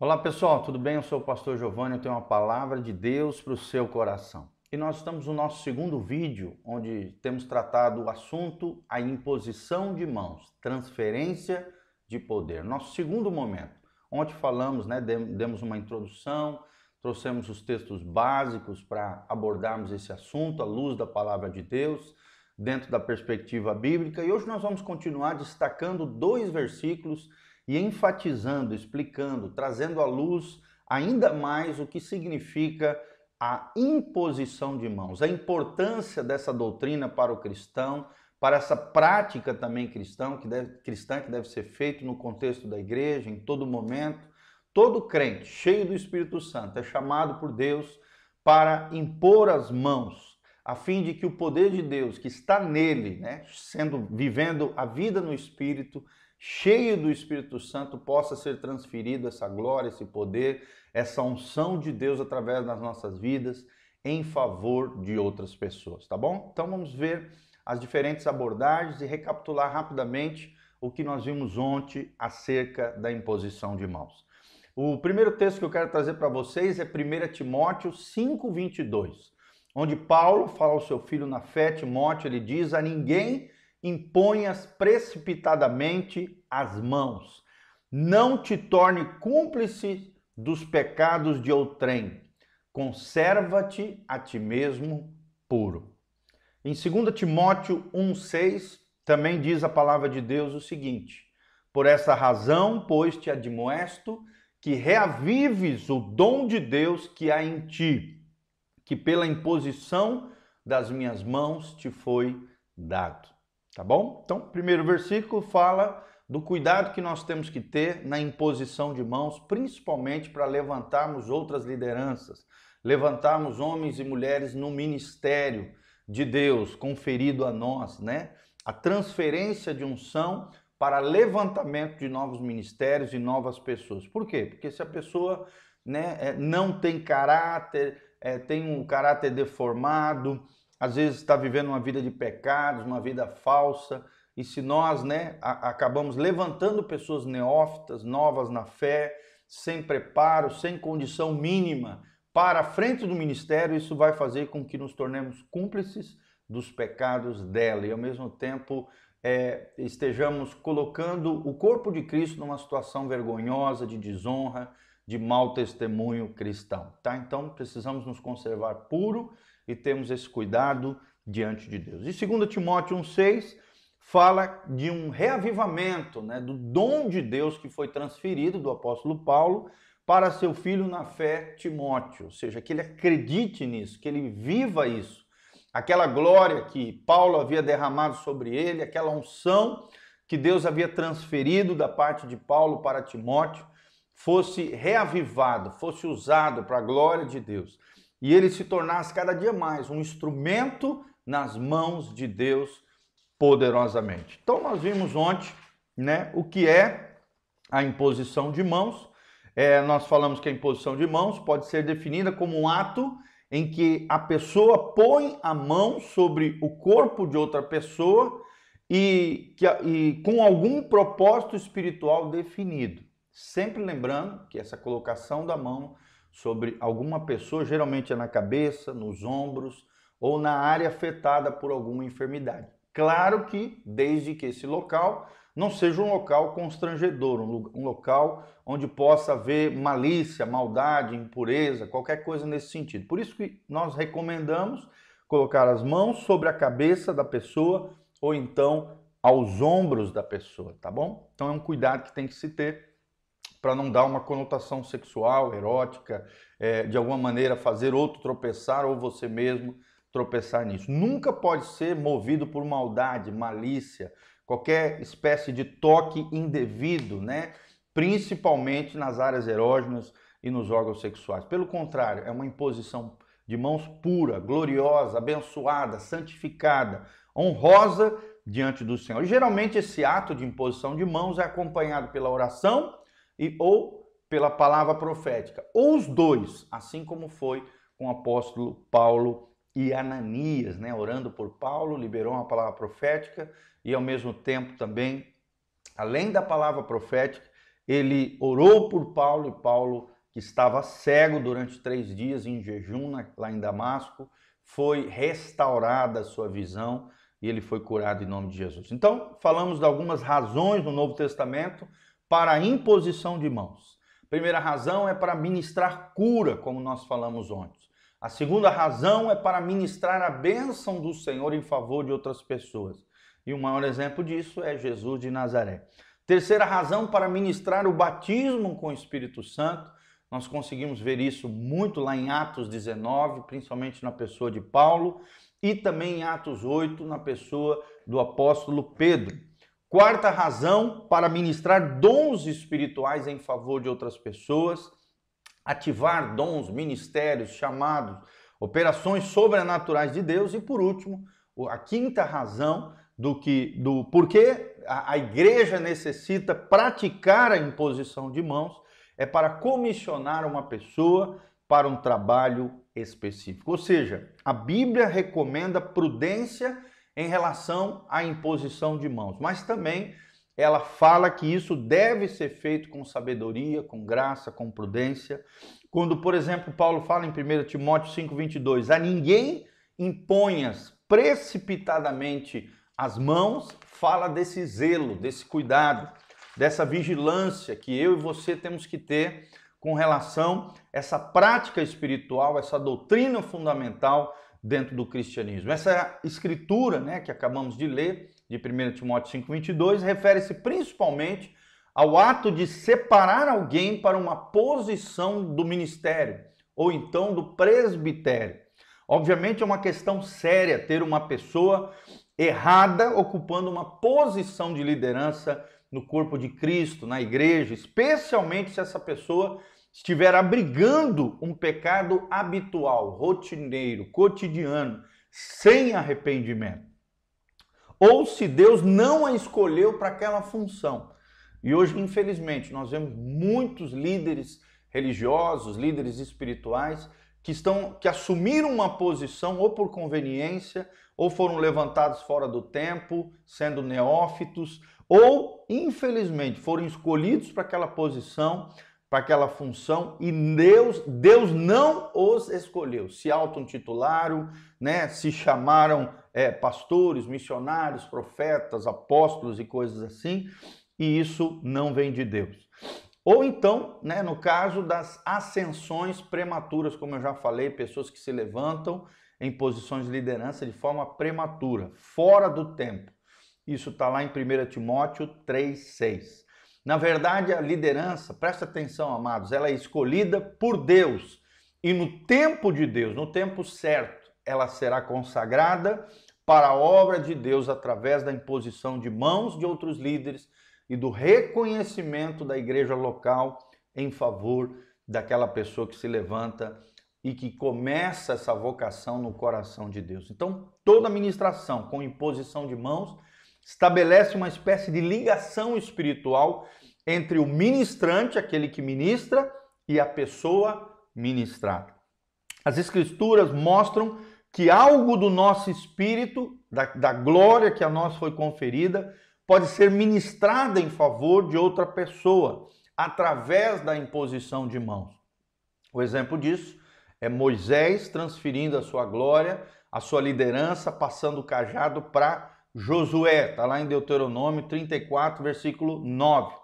Olá pessoal, tudo bem? Eu sou o pastor Giovanni, eu tenho uma palavra de Deus para o seu coração. E nós estamos no nosso segundo vídeo, onde temos tratado o assunto a imposição de mãos, transferência de poder. Nosso segundo momento, onde falamos, né, demos uma introdução, trouxemos os textos básicos para abordarmos esse assunto à luz da palavra de Deus, dentro da perspectiva bíblica. E hoje nós vamos continuar destacando dois versículos e enfatizando, explicando, trazendo à luz ainda mais o que significa a imposição de mãos, a importância dessa doutrina para o cristão, para essa prática também cristã que deve, cristã que deve ser feita no contexto da igreja, em todo momento. Todo crente cheio do Espírito Santo é chamado por Deus para impor as mãos, a fim de que o poder de Deus que está nele, né, sendo vivendo a vida no Espírito, cheio do Espírito Santo, possa ser transferido essa glória, esse poder, essa unção de Deus através das nossas vidas em favor de outras pessoas, tá bom? Então vamos ver as diferentes abordagens e recapitular rapidamente o que nós vimos ontem acerca da imposição de mãos. O primeiro texto que eu quero trazer para vocês é 1 Timóteo 5:22, onde Paulo fala ao seu filho na fé, Timóteo, ele diz: "A ninguém imponhas precipitadamente as mãos. Não te torne cúmplice dos pecados de outrem. Conserva-te a ti mesmo puro. Em 2 Timóteo 1,6 também diz a palavra de Deus o seguinte: Por essa razão, pois te admoesto que reavives o dom de Deus que há em ti, que pela imposição das minhas mãos te foi dado. Tá bom? Então, primeiro versículo fala do cuidado que nós temos que ter na imposição de mãos, principalmente para levantarmos outras lideranças, levantarmos homens e mulheres no ministério de Deus conferido a nós, né? A transferência de unção para levantamento de novos ministérios e novas pessoas. Por quê? Porque se a pessoa né, é, não tem caráter, é, tem um caráter deformado, às vezes está vivendo uma vida de pecados, uma vida falsa, e se nós né, acabamos levantando pessoas neófitas, novas na fé, sem preparo, sem condição mínima para a frente do ministério, isso vai fazer com que nos tornemos cúmplices dos pecados dela e ao mesmo tempo é, estejamos colocando o corpo de Cristo numa situação vergonhosa, de desonra, de mau testemunho cristão. Tá? Então precisamos nos conservar puro e temos esse cuidado diante de Deus. E 2 Timóteo 1,6 fala de um reavivamento, né, do dom de Deus que foi transferido do apóstolo Paulo para seu filho na fé, Timóteo. Ou seja, que ele acredite nisso, que ele viva isso. Aquela glória que Paulo havia derramado sobre ele, aquela unção que Deus havia transferido da parte de Paulo para Timóteo, fosse reavivado, fosse usado para a glória de Deus e ele se tornasse cada dia mais um instrumento nas mãos de Deus poderosamente. Então nós vimos ontem, né, o que é a imposição de mãos. É, nós falamos que a imposição de mãos pode ser definida como um ato em que a pessoa põe a mão sobre o corpo de outra pessoa e, que, e com algum propósito espiritual definido. Sempre lembrando que essa colocação da mão sobre alguma pessoa, geralmente é na cabeça, nos ombros ou na área afetada por alguma enfermidade. Claro que desde que esse local não seja um local constrangedor, um local onde possa haver malícia, maldade, impureza, qualquer coisa nesse sentido. Por isso que nós recomendamos colocar as mãos sobre a cabeça da pessoa ou então aos ombros da pessoa, tá bom? Então é um cuidado que tem que se ter para não dar uma conotação sexual, erótica, é, de alguma maneira fazer outro tropeçar ou você mesmo tropeçar nisso. Nunca pode ser movido por maldade, malícia, qualquer espécie de toque indevido, né? principalmente nas áreas erógenas e nos órgãos sexuais. Pelo contrário, é uma imposição de mãos pura, gloriosa, abençoada, santificada, honrosa diante do Senhor. E geralmente esse ato de imposição de mãos é acompanhado pela oração e ou pela palavra profética, ou os dois, assim como foi com o apóstolo Paulo e Ananias, né, orando por Paulo, liberou uma palavra profética e ao mesmo tempo também, além da palavra profética, ele orou por Paulo e Paulo, que estava cego durante três dias em jejum lá em Damasco, foi restaurada a sua visão e ele foi curado em nome de Jesus. Então, falamos de algumas razões no Novo Testamento para a imposição de mãos. A primeira razão é para ministrar cura, como nós falamos ontem. A segunda razão é para ministrar a bênção do Senhor em favor de outras pessoas. E o maior exemplo disso é Jesus de Nazaré. Terceira razão para ministrar o batismo com o Espírito Santo. Nós conseguimos ver isso muito lá em Atos 19, principalmente na pessoa de Paulo, e também em Atos 8, na pessoa do apóstolo Pedro. Quarta razão para ministrar dons espirituais em favor de outras pessoas, ativar dons, ministérios, chamados, operações sobrenaturais de Deus. E por último, a quinta razão do que do porquê a, a igreja necessita praticar a imposição de mãos é para comissionar uma pessoa para um trabalho específico. Ou seja, a Bíblia recomenda prudência em relação à imposição de mãos, mas também ela fala que isso deve ser feito com sabedoria, com graça, com prudência. Quando, por exemplo, Paulo fala em 1 Timóteo 5:22, a ninguém imponhas precipitadamente as mãos fala desse zelo, desse cuidado, dessa vigilância que eu e você temos que ter com relação a essa prática espiritual, essa doutrina fundamental dentro do cristianismo. Essa escritura, né, que acabamos de ler, de 1 Timóteo 5:22, refere-se principalmente ao ato de separar alguém para uma posição do ministério ou então do presbitério. Obviamente é uma questão séria ter uma pessoa errada ocupando uma posição de liderança no corpo de Cristo, na igreja, especialmente se essa pessoa estiver abrigando um pecado habitual, rotineiro, cotidiano, sem arrependimento. Ou se Deus não a escolheu para aquela função. E hoje, infelizmente, nós vemos muitos líderes religiosos, líderes espirituais que estão que assumiram uma posição ou por conveniência ou foram levantados fora do tempo, sendo neófitos, ou infelizmente foram escolhidos para aquela posição, para aquela função e Deus, Deus não os escolheu. Se auto-intitularam, né? se chamaram é, pastores, missionários, profetas, apóstolos e coisas assim, e isso não vem de Deus. Ou então, né, no caso das ascensões prematuras, como eu já falei, pessoas que se levantam em posições de liderança de forma prematura, fora do tempo. Isso está lá em 1 Timóteo 3,6. Na verdade, a liderança, presta atenção, amados, ela é escolhida por Deus. E no tempo de Deus, no tempo certo, ela será consagrada para a obra de Deus através da imposição de mãos de outros líderes e do reconhecimento da igreja local em favor daquela pessoa que se levanta e que começa essa vocação no coração de Deus. Então, toda ministração com imposição de mãos estabelece uma espécie de ligação espiritual entre o ministrante, aquele que ministra, e a pessoa ministrada. As Escrituras mostram que algo do nosso espírito, da, da glória que a nós foi conferida, pode ser ministrada em favor de outra pessoa através da imposição de mãos. O exemplo disso é Moisés transferindo a sua glória, a sua liderança, passando o cajado para Josué, está lá em Deuteronômio 34, versículo 9.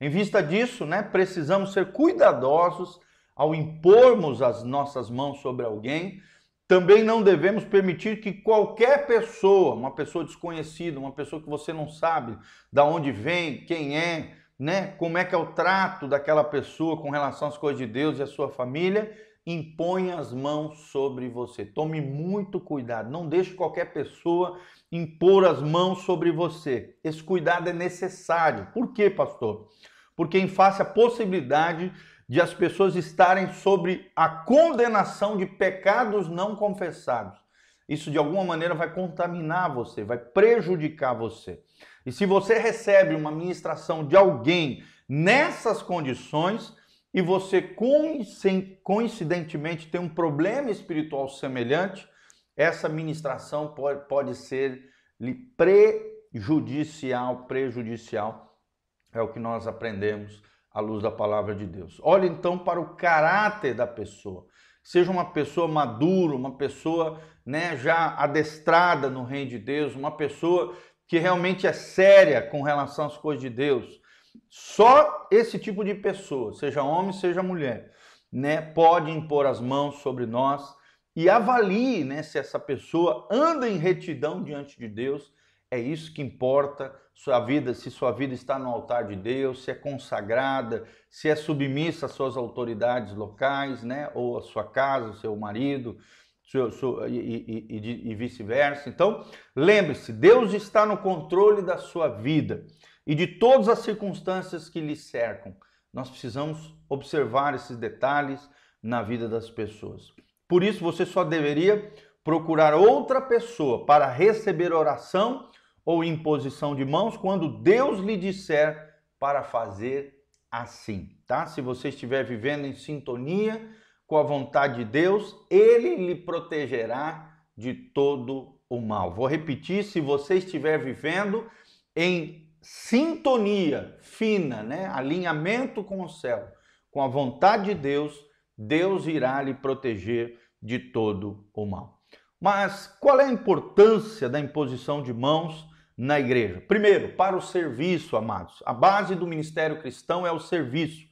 Em vista disso, né, precisamos ser cuidadosos ao impormos as nossas mãos sobre alguém. Também não devemos permitir que qualquer pessoa, uma pessoa desconhecida, uma pessoa que você não sabe da onde vem, quem é, né, como é que é o trato daquela pessoa com relação às coisas de Deus e à sua família, imponha as mãos sobre você. Tome muito cuidado, não deixe qualquer pessoa impor as mãos sobre você. Esse cuidado é necessário. Por quê, pastor? Porque em face a possibilidade de as pessoas estarem sobre a condenação de pecados não confessados. Isso de alguma maneira vai contaminar você, vai prejudicar você. E se você recebe uma ministração de alguém nessas condições, e você coincidentemente tem um problema espiritual semelhante, essa ministração pode, pode ser prejudicial, prejudicial. É o que nós aprendemos à luz da palavra de Deus. Olhe então para o caráter da pessoa. Seja uma pessoa madura, uma pessoa né, já adestrada no reino de Deus, uma pessoa que realmente é séria com relação às coisas de Deus. Só esse tipo de pessoa, seja homem, seja mulher, né, pode impor as mãos sobre nós e avalie né, se essa pessoa anda em retidão diante de Deus. É isso que importa sua vida, se sua vida está no altar de Deus, se é consagrada, se é submissa às suas autoridades locais, né, ou à sua casa, seu marido, seu, seu, e, e, e, e vice-versa. Então, lembre-se, Deus está no controle da sua vida e de todas as circunstâncias que lhe cercam. Nós precisamos observar esses detalhes na vida das pessoas. Por isso, você só deveria procurar outra pessoa para receber oração ou imposição de mãos quando Deus lhe disser para fazer assim, tá? Se você estiver vivendo em sintonia com a vontade de Deus, ele lhe protegerá de todo o mal. Vou repetir, se você estiver vivendo em sintonia fina, né? Alinhamento com o céu, com a vontade de Deus, Deus irá lhe proteger de todo o mal. Mas qual é a importância da imposição de mãos na igreja? Primeiro, para o serviço, amados. A base do ministério cristão é o serviço.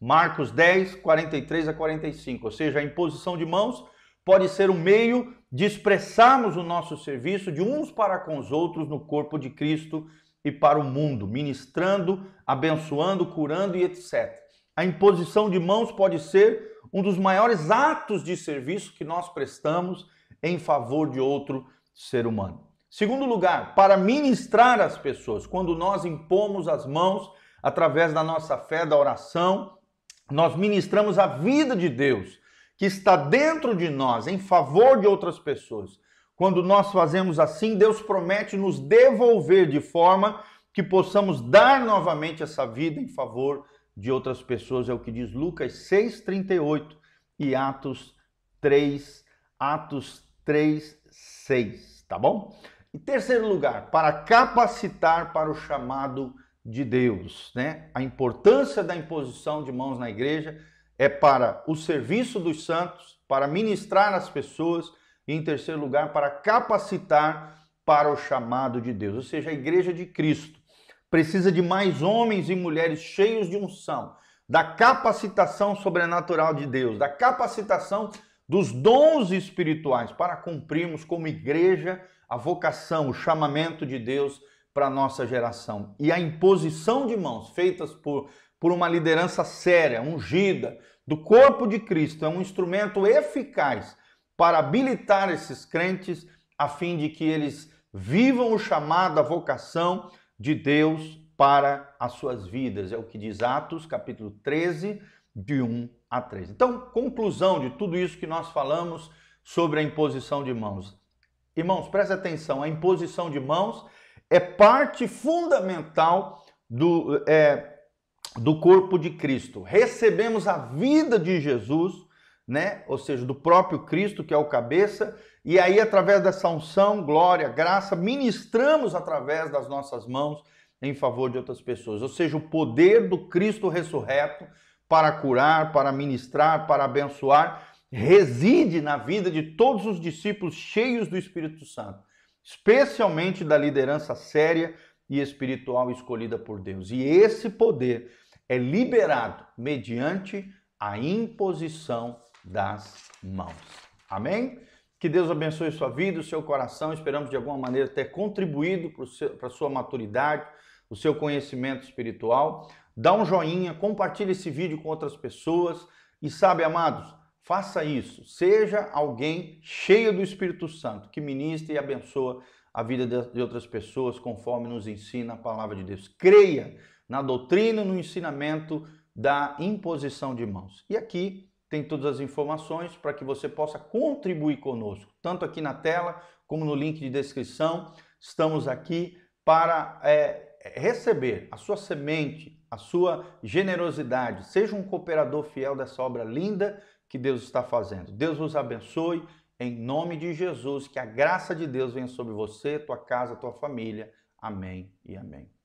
Marcos 10, 43 a 45. Ou seja, a imposição de mãos pode ser um meio de expressarmos o nosso serviço de uns para com os outros no corpo de Cristo e para o mundo, ministrando, abençoando, curando e etc. A imposição de mãos pode ser um dos maiores atos de serviço que nós prestamos em favor de outro ser humano. Segundo lugar, para ministrar as pessoas, quando nós impomos as mãos através da nossa fé, da oração, nós ministramos a vida de Deus que está dentro de nós em favor de outras pessoas. Quando nós fazemos assim, Deus promete nos devolver de forma que possamos dar novamente essa vida em favor de outras pessoas, é o que diz Lucas 6:38 e Atos 3, Atos 3, 6, tá bom? Em terceiro lugar, para capacitar para o chamado de Deus, né? A importância da imposição de mãos na igreja é para o serviço dos santos, para ministrar as pessoas e em terceiro lugar, para capacitar para o chamado de Deus. Ou seja, a igreja de Cristo precisa de mais homens e mulheres cheios de unção, da capacitação sobrenatural de Deus, da capacitação dos dons espirituais para cumprirmos como igreja a vocação, o chamamento de Deus para a nossa geração. E a imposição de mãos feitas por, por uma liderança séria, ungida, do corpo de Cristo, é um instrumento eficaz para habilitar esses crentes a fim de que eles vivam o chamado, a vocação de Deus para as suas vidas. É o que diz Atos, capítulo 13, de 1 a 3. Então, conclusão de tudo isso que nós falamos sobre a imposição de mãos. Irmãos, preste atenção, a imposição de mãos é parte fundamental do, é, do corpo de Cristo. Recebemos a vida de Jesus, né? ou seja, do próprio Cristo, que é o cabeça, e aí, através dessa unção, glória, graça, ministramos através das nossas mãos em favor de outras pessoas. Ou seja, o poder do Cristo ressurreto para curar, para ministrar, para abençoar reside na vida de todos os discípulos cheios do Espírito Santo, especialmente da liderança séria e espiritual escolhida por Deus. E esse poder é liberado mediante a imposição das mãos. Amém? Que Deus abençoe sua vida, o seu coração. Esperamos de alguma maneira ter contribuído para a sua maturidade, o seu conhecimento espiritual. Dá um joinha, compartilhe esse vídeo com outras pessoas. E sabe, amados, Faça isso. Seja alguém cheio do Espírito Santo, que ministre e abençoa a vida de outras pessoas, conforme nos ensina a palavra de Deus. Creia na doutrina, no ensinamento da imposição de mãos. E aqui tem todas as informações para que você possa contribuir conosco, tanto aqui na tela como no link de descrição. Estamos aqui para é, receber a sua semente, a sua generosidade. Seja um cooperador fiel dessa obra linda que Deus está fazendo. Deus vos abençoe em nome de Jesus, que a graça de Deus venha sobre você, tua casa, tua família. Amém e amém.